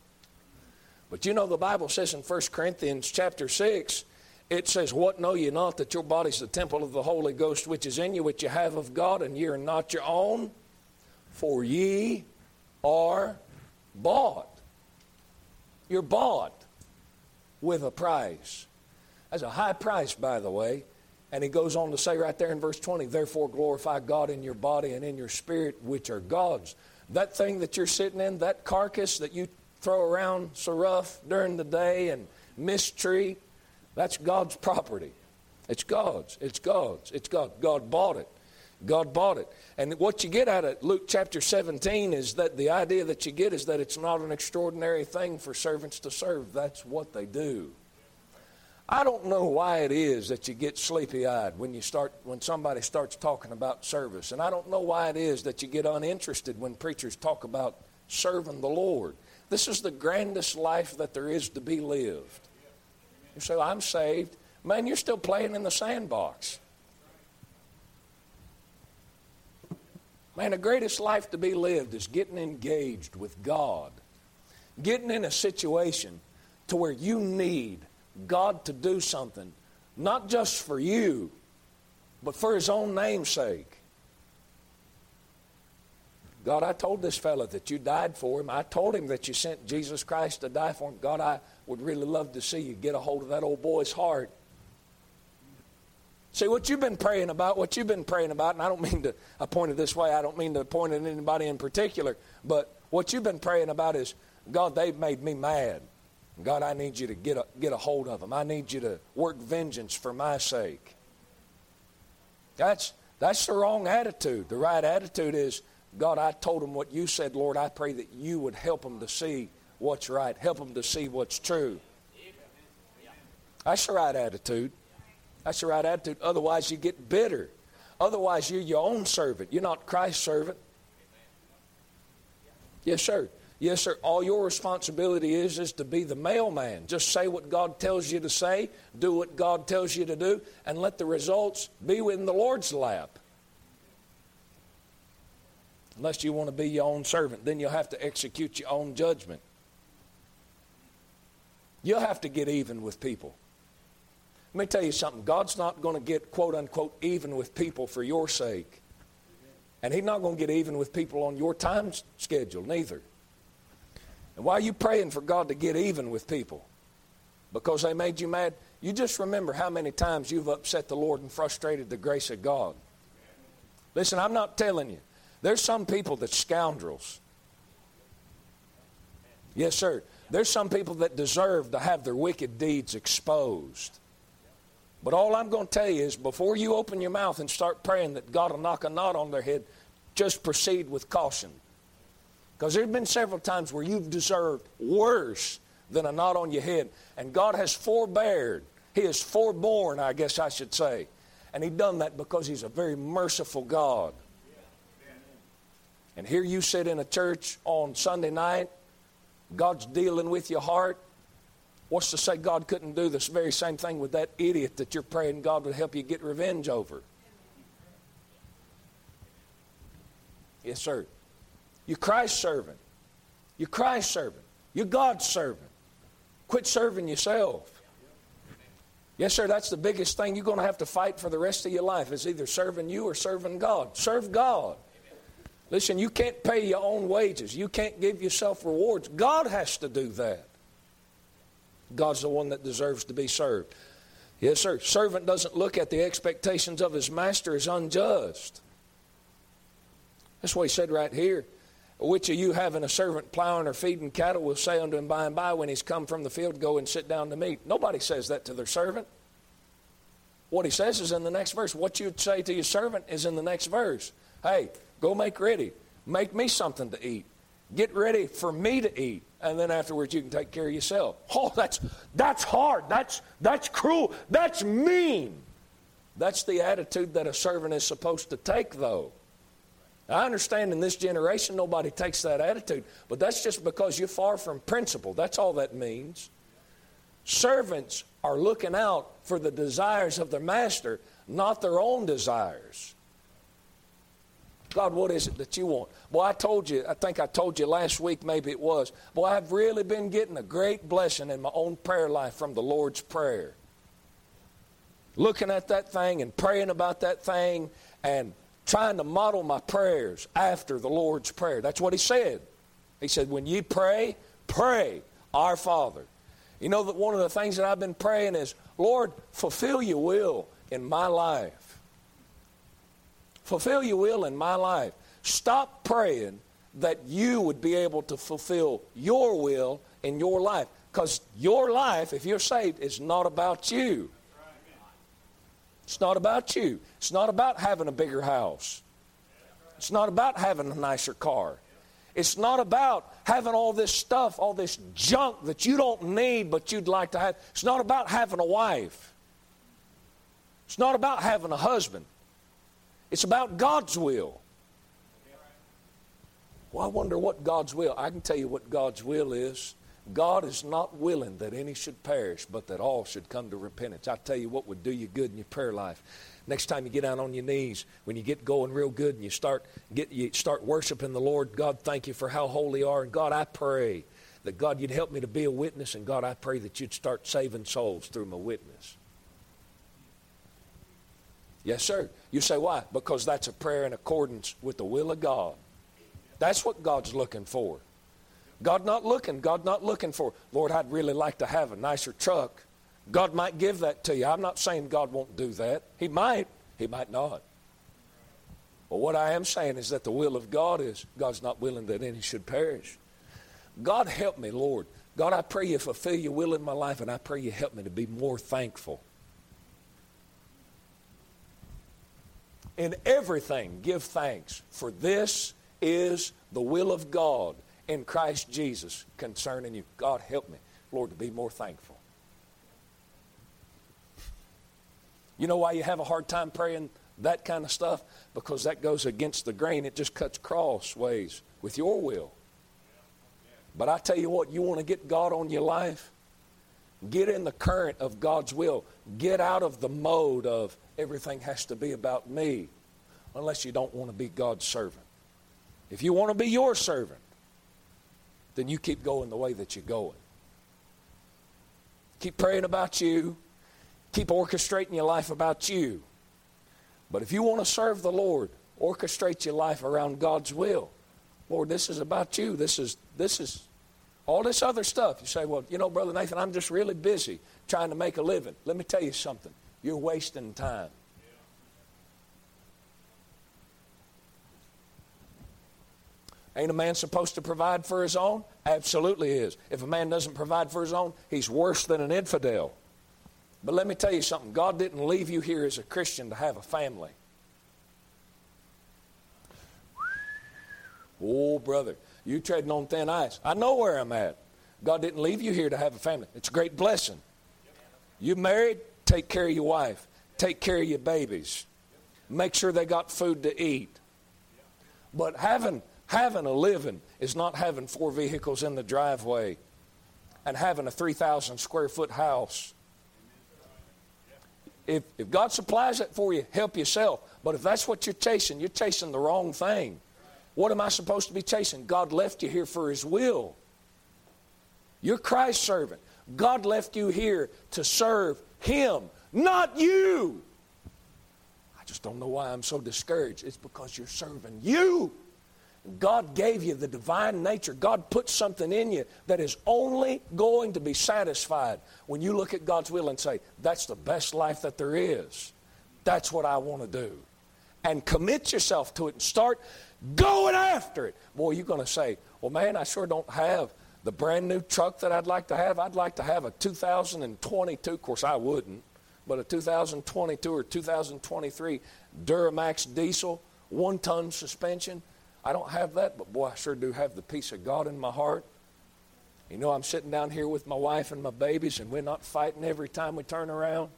But you know the Bible says in 1 Corinthians chapter 6, it says, What know ye not that your body's the temple of the Holy Ghost which is in you, which you have of God, and ye are not your own? For ye are bought. You're bought with a price. That's a high price, by the way. And he goes on to say right there in verse 20, Therefore glorify God in your body and in your spirit, which are God's. That thing that you're sitting in, that carcass that you throw around so rough during the day and mistreat, that's God's property. It's God's. It's God's. It's God. God bought it. God bought it. And what you get out of Luke chapter 17 is that the idea that you get is that it's not an extraordinary thing for servants to serve. That's what they do. I don't know why it is that you get sleepy eyed when you start when somebody starts talking about service. And I don't know why it is that you get uninterested when preachers talk about serving the Lord. This is the grandest life that there is to be lived. You say, I'm saved. Man, you're still playing in the sandbox. Man, the greatest life to be lived is getting engaged with God, getting in a situation to where you need God to do something, not just for you, but for His own name's sake. God, I told this fellow that you died for him. I told him that you sent Jesus Christ to die for him. God, I would really love to see you get a hold of that old boy's heart. See, what you've been praying about, what you've been praying about, and I don't mean to I point it this way, I don't mean to point at anybody in particular, but what you've been praying about is, God, they've made me mad. God, I need you to get a, get a hold of them. I need you to work vengeance for my sake. That's, that's the wrong attitude. The right attitude is, God, I told them what you said, Lord. I pray that you would help them to see what's right, help them to see what's true. That's the right attitude. That's the right attitude. Otherwise, you get bitter. Otherwise, you're your own servant. You're not Christ's servant. Yes, sir. Yes, sir. All your responsibility is is to be the mailman. Just say what God tells you to say, do what God tells you to do, and let the results be in the Lord's lap. Unless you want to be your own servant, then you'll have to execute your own judgment. You'll have to get even with people. Let me tell you something. God's not going to get quote unquote even with people for your sake. And He's not going to get even with people on your time schedule, neither. And why are you praying for God to get even with people? Because they made you mad? You just remember how many times you've upset the Lord and frustrated the grace of God. Listen, I'm not telling you. There's some people that scoundrels. Yes, sir. There's some people that deserve to have their wicked deeds exposed. But all I'm going to tell you is before you open your mouth and start praying that God will knock a knot on their head, just proceed with caution. Because there have been several times where you've deserved worse than a knot on your head. And God has forbeared. He has forborne, I guess I should say. And He done that because He's a very merciful God. And here you sit in a church on Sunday night, God's dealing with your heart. What's to say God couldn't do this very same thing with that idiot that you're praying God would help you get revenge over? Yes, sir. You're Christ's servant. You're Christ's servant. You're God's servant. Quit serving yourself. Yes, sir, that's the biggest thing you're going to have to fight for the rest of your life is either serving you or serving God. Serve God. Listen, you can't pay your own wages. You can't give yourself rewards. God has to do that. God's the one that deserves to be served. Yes, sir. Servant doesn't look at the expectations of his master as unjust. That's what he said right here. Which of you having a servant plowing or feeding cattle will say unto him by and by when he's come from the field, Go and sit down to meat? Nobody says that to their servant. What he says is in the next verse. What you'd say to your servant is in the next verse. Hey, go make ready. Make me something to eat. Get ready for me to eat. And then afterwards you can take care of yourself. Oh, that's that's hard. That's that's cruel. That's mean. That's the attitude that a servant is supposed to take, though. I understand in this generation nobody takes that attitude, but that's just because you're far from principle. That's all that means. Servants are looking out for the desires of their master, not their own desires. God, what is it that you want? Boy, I told you, I think I told you last week, maybe it was. Boy, I've really been getting a great blessing in my own prayer life from the Lord's Prayer. Looking at that thing and praying about that thing and trying to model my prayers after the Lord's Prayer. That's what He said. He said, when you pray, pray, Our Father. You know that one of the things that I've been praying is, Lord, fulfill your will in my life. Fulfill your will in my life. Stop praying that you would be able to fulfill your will in your life. Because your life, if you're saved, is not about you. It's not about you. It's not about having a bigger house. It's not about having a nicer car. It's not about having all this stuff, all this junk that you don't need but you'd like to have. It's not about having a wife. It's not about having a husband. It's about God's will. Well, I wonder what God's will. I can tell you what God's will is. God is not willing that any should perish, but that all should come to repentance. I tell you what would do you good in your prayer life. Next time you get down on your knees, when you get going real good and you start get you start worshiping the Lord, God, thank you for how holy you are. And God, I pray that God you'd help me to be a witness, and God, I pray that you'd start saving souls through my witness. Yes, sir. You say, why? Because that's a prayer in accordance with the will of God. That's what God's looking for. God not looking, God not looking for, Lord, I'd really like to have a nicer truck. God might give that to you. I'm not saying God won't do that. He might, He might not. But what I am saying is that the will of God is God's not willing that any should perish. God help me, Lord. God, I pray you fulfill your will in my life, and I pray you help me to be more thankful. In everything, give thanks, for this is the will of God in Christ Jesus concerning you. God, help me, Lord, to be more thankful. You know why you have a hard time praying that kind of stuff? Because that goes against the grain. It just cuts crossways with your will. But I tell you what, you want to get God on your life? Get in the current of God's will. Get out of the mode of everything has to be about me, unless you don't want to be God's servant. If you want to be your servant, then you keep going the way that you're going. Keep praying about you. Keep orchestrating your life about you. But if you want to serve the Lord, orchestrate your life around God's will. Lord, this is about you. This is this is all this other stuff. You say, well, you know, Brother Nathan, I'm just really busy trying to make a living. Let me tell you something. You're wasting time. Ain't a man supposed to provide for his own? Absolutely is. If a man doesn't provide for his own, he's worse than an infidel. But let me tell you something God didn't leave you here as a Christian to have a family. Oh, brother, you're treading on thin ice. I know where I'm at. God didn't leave you here to have a family. It's a great blessing. You married, take care of your wife, take care of your babies, make sure they got food to eat. But having Having a living is not having four vehicles in the driveway and having a 3,000 square foot house. If, if God supplies it for you, help yourself. But if that's what you're chasing, you're chasing the wrong thing. What am I supposed to be chasing? God left you here for His will. You're Christ's servant. God left you here to serve Him, not you. I just don't know why I'm so discouraged. It's because you're serving you. God gave you the divine nature. God put something in you that is only going to be satisfied when you look at God's will and say, That's the best life that there is. That's what I want to do. And commit yourself to it and start going after it. Boy, you're going to say, Well, man, I sure don't have the brand new truck that I'd like to have. I'd like to have a 2022. Of course, I wouldn't, but a 2022 or 2023 Duramax diesel, one ton suspension. I don't have that, but boy, I sure do have the peace of God in my heart. You know, I'm sitting down here with my wife and my babies, and we're not fighting every time we turn around.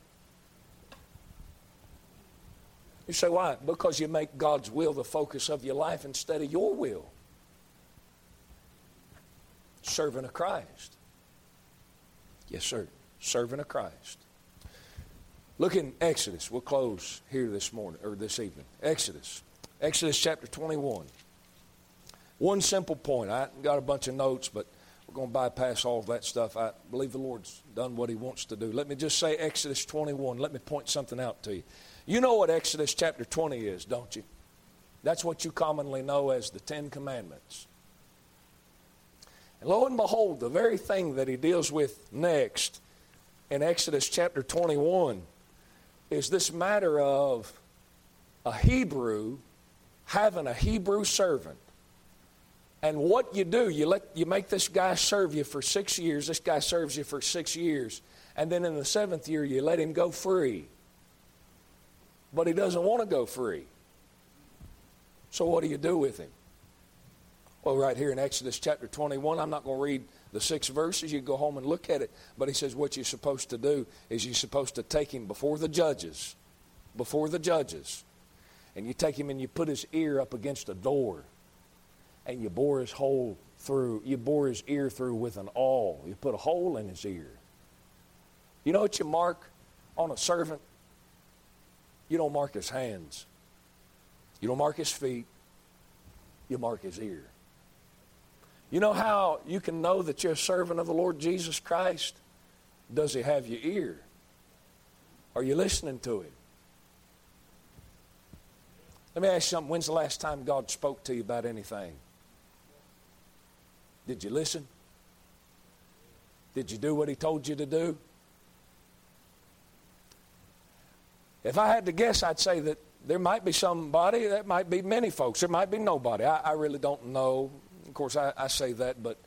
You say, why? Because you make God's will the focus of your life instead of your will. Servant of Christ. Yes, sir. servant of Christ. Look in Exodus. We'll close here this morning or this evening. Exodus. Exodus chapter 21. One simple point. I got a bunch of notes, but we're going to bypass all of that stuff. I believe the Lord's done what He wants to do. Let me just say Exodus 21. Let me point something out to you. You know what Exodus chapter 20 is, don't you? That's what you commonly know as the Ten Commandments. And lo and behold, the very thing that he deals with next in Exodus chapter 21 is this matter of a Hebrew having a Hebrew servant. And what you do, you let you make this guy serve you for six years. This guy serves you for six years, and then in the seventh year you let him go free. But he doesn't want to go free. So what do you do with him? Well, right here in Exodus chapter 21, I'm not going to read the six verses. You go home and look at it. But he says what you're supposed to do is you're supposed to take him before the judges. Before the judges. And you take him and you put his ear up against a door. And you bore his hole through, you bore his ear through with an awl. You put a hole in his ear. You know what you mark on a servant? You don't mark his hands. You don't mark his feet. You mark his ear. You know how you can know that you're a servant of the Lord Jesus Christ? Does he have your ear? Are you listening to him? Let me ask you something. When's the last time God spoke to you about anything? Did you listen? Did you do what he told you to do? If I had to guess, I'd say that there might be somebody, that might be many folks, there might be nobody. I, I really don't know. Of course, I, I say that, but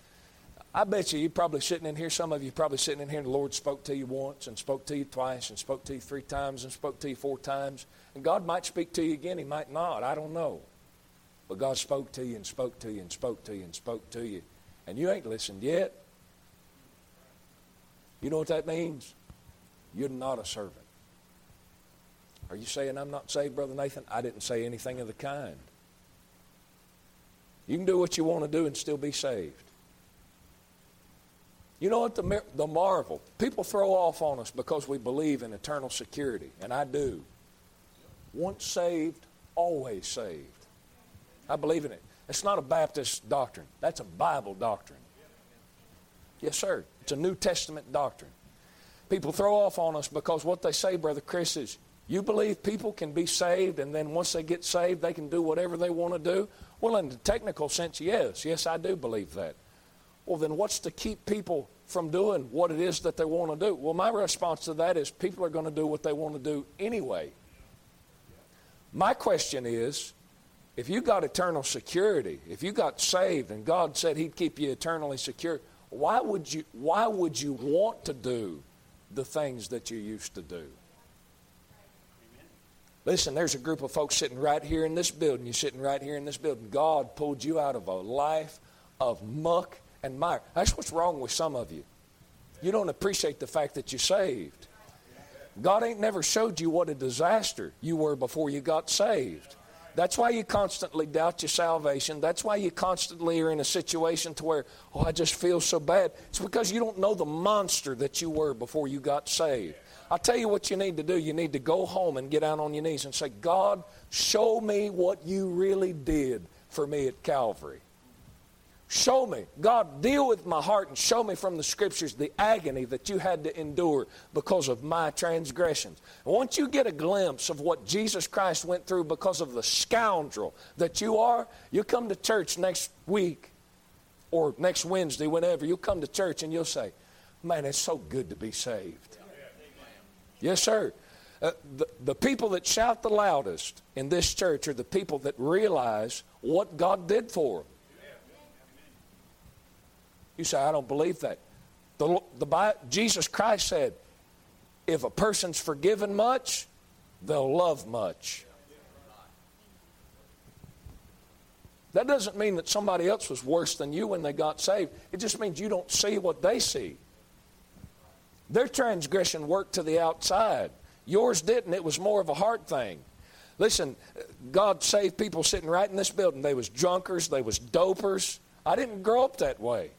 I bet you you're probably sitting in here, some of you probably sitting in here, and the Lord spoke to you once, and spoke to you twice, and spoke to you three times, and spoke to you four times. And God might speak to you again, He might not. I don't know. But God spoke to you, and spoke to you, and spoke to you, and spoke to you. And you ain't listened yet. You know what that means? You're not a servant. Are you saying I'm not saved, Brother Nathan? I didn't say anything of the kind. You can do what you want to do and still be saved. You know what the, the marvel? People throw off on us because we believe in eternal security, and I do. Once saved, always saved. I believe in it. It's not a Baptist doctrine, that's a Bible doctrine. Yes, sir. It's a New Testament doctrine. People throw off on us because what they say, Brother Chris, is you believe people can be saved and then once they get saved, they can do whatever they want to do? Well, in the technical sense, yes. Yes, I do believe that. Well, then what's to keep people from doing what it is that they want to do? Well, my response to that is people are going to do what they want to do anyway. My question is if you got eternal security, if you got saved and God said He'd keep you eternally secure, why would you, why would you want to do the things that you used to do? Listen, there's a group of folks sitting right here in this building. You're sitting right here in this building. God pulled you out of a life of muck and mire. That's what's wrong with some of you. You don't appreciate the fact that you're saved. God ain't never showed you what a disaster you were before you got saved. That's why you constantly doubt your salvation. That's why you constantly are in a situation to where, oh, I just feel so bad. It's because you don't know the monster that you were before you got saved. I'll tell you what you need to do. You need to go home and get down on your knees and say, God, show me what you really did for me at Calvary. Show me. God, deal with my heart and show me from the scriptures the agony that you had to endure because of my transgressions. And once you get a glimpse of what Jesus Christ went through because of the scoundrel that you are, you come to church next week or next Wednesday, whenever, you'll come to church and you'll say, Man, it's so good to be saved. Yes, sir. Uh, the, the people that shout the loudest in this church are the people that realize what God did for them. You say, I don't believe that. The, the, Jesus Christ said, if a person's forgiven much, they'll love much. That doesn't mean that somebody else was worse than you when they got saved. It just means you don't see what they see. Their transgression worked to the outside. Yours didn't. It was more of a heart thing. Listen, God saved people sitting right in this building. They was drunkers, they was dopers. I didn't grow up that way.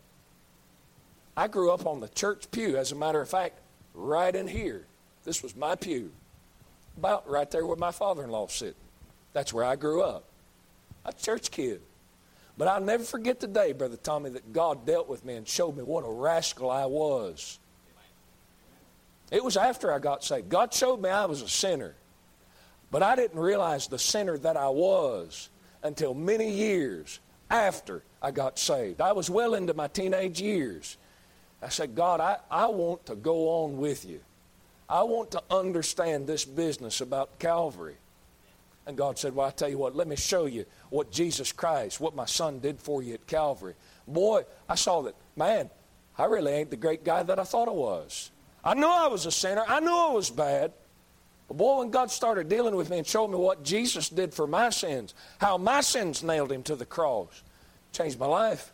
I grew up on the church pew. As a matter of fact, right in here. This was my pew. About right there where my father in law sitting. That's where I grew up. A church kid. But I'll never forget the day, Brother Tommy, that God dealt with me and showed me what a rascal I was. It was after I got saved. God showed me I was a sinner. But I didn't realize the sinner that I was until many years after I got saved. I was well into my teenage years. I said, God, I, I want to go on with you. I want to understand this business about Calvary. And God said, Well, I tell you what, let me show you what Jesus Christ, what my son did for you at Calvary. Boy, I saw that, man, I really ain't the great guy that I thought I was. I knew I was a sinner, I knew I was bad. But boy, when God started dealing with me and showed me what Jesus did for my sins, how my sins nailed him to the cross, changed my life.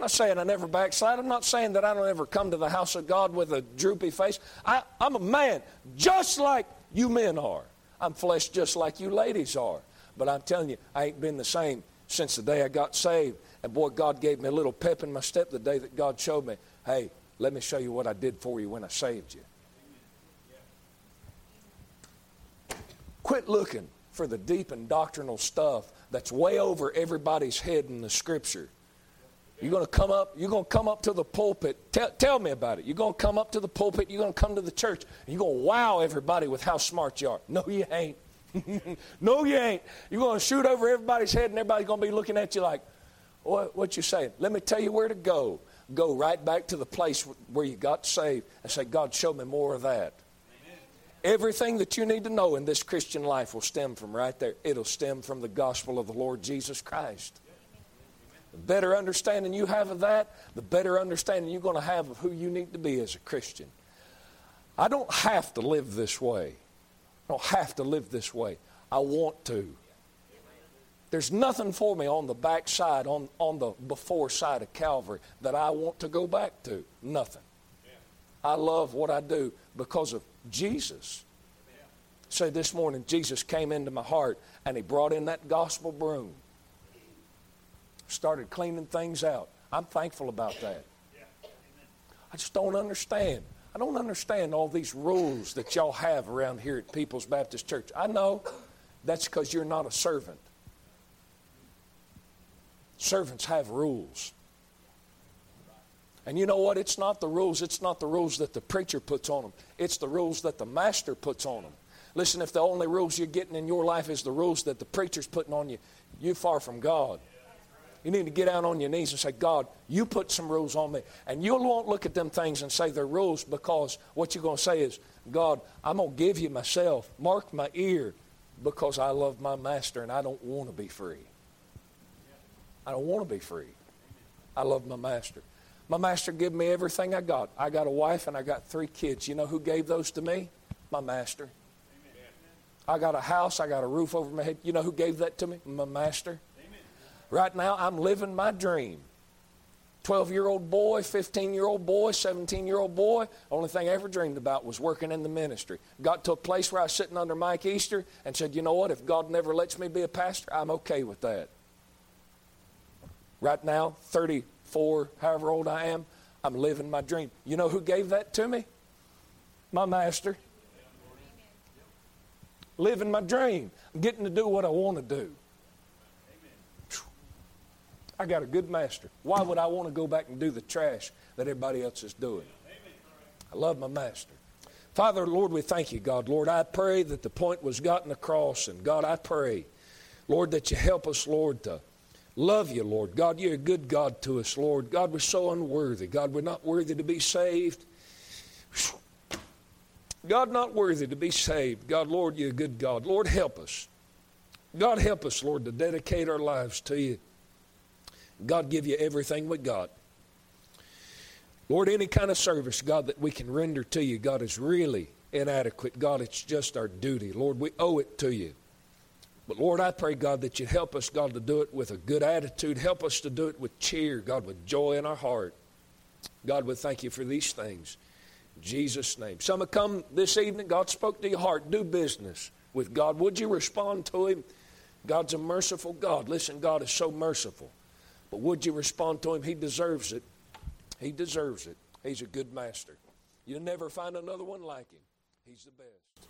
I'm not saying I never backslide. I'm not saying that I don't ever come to the house of God with a droopy face. I, I'm a man just like you men are. I'm flesh just like you ladies are. But I'm telling you, I ain't been the same since the day I got saved. And boy, God gave me a little pep in my step the day that God showed me, hey, let me show you what I did for you when I saved you. Quit looking for the deep and doctrinal stuff that's way over everybody's head in the scripture. You're going to come up, you're going to come up to the pulpit. Tell, tell me about it. You're going to come up to the pulpit, you're going to come to the church, and you're going to wow everybody with how smart you are. No, you ain't. <laughs> no, you ain't. You're going to shoot over everybody's head, and everybody's going to be looking at you like, what, what you saying? Let me tell you where to go. Go right back to the place where you got saved and say, God, show me more of that. Everything that you need to know in this Christian life will stem from right there. It'll stem from the gospel of the Lord Jesus Christ. The better understanding you have of that, the better understanding you're going to have of who you need to be as a Christian. I don't have to live this way. I don't have to live this way. I want to. There's nothing for me on the back side, on, on the before side of Calvary that I want to go back to. Nothing. I love what I do because of Jesus. Say this morning, Jesus came into my heart and he brought in that gospel broom started cleaning things out. I'm thankful about that. I just don't understand. I don't understand all these rules that y'all have around here at People's Baptist Church. I know that's because you're not a servant. Servants have rules. And you know what? It's not the rules. It's not the rules that the preacher puts on them. It's the rules that the master puts on them. Listen, if the only rules you're getting in your life is the rules that the preacher's putting on you, you're far from God. You need to get out on your knees and say, God, you put some rules on me. And you won't look at them things and say they're rules because what you're going to say is, God, I'm going to give you myself. Mark my ear because I love my master and I don't want to be free. I don't want to be free. I love my master. My master gave me everything I got. I got a wife and I got three kids. You know who gave those to me? My master. I got a house. I got a roof over my head. You know who gave that to me? My master. Right now, I'm living my dream. 12 year old boy, 15 year old boy, 17 year old boy. Only thing I ever dreamed about was working in the ministry. Got to a place where I was sitting under Mike Easter and said, you know what? If God never lets me be a pastor, I'm okay with that. Right now, 34, however old I am, I'm living my dream. You know who gave that to me? My master. Living my dream. I'm getting to do what I want to do. I got a good master. Why would I want to go back and do the trash that everybody else is doing? I love my master. Father, Lord, we thank you, God. Lord, I pray that the point was gotten across. And God, I pray, Lord, that you help us, Lord, to love you, Lord. God, you're a good God to us, Lord. God, we're so unworthy. God, we're not worthy to be saved. God, not worthy to be saved. God, Lord, you're a good God. Lord, help us. God, help us, Lord, to dedicate our lives to you. God give you everything we got. Lord, any kind of service, God, that we can render to you, God, is really inadequate. God, it's just our duty. Lord, we owe it to you. But Lord, I pray, God, that you'd help us, God, to do it with a good attitude. Help us to do it with cheer, God, with joy in our heart. God, we thank you for these things. In Jesus' name. Some have come this evening. God spoke to your heart. Do business with God. Would you respond to him? God's a merciful God. Listen, God is so merciful. But would you respond to him? He deserves it. He deserves it. He's a good master. You'll never find another one like him. He's the best.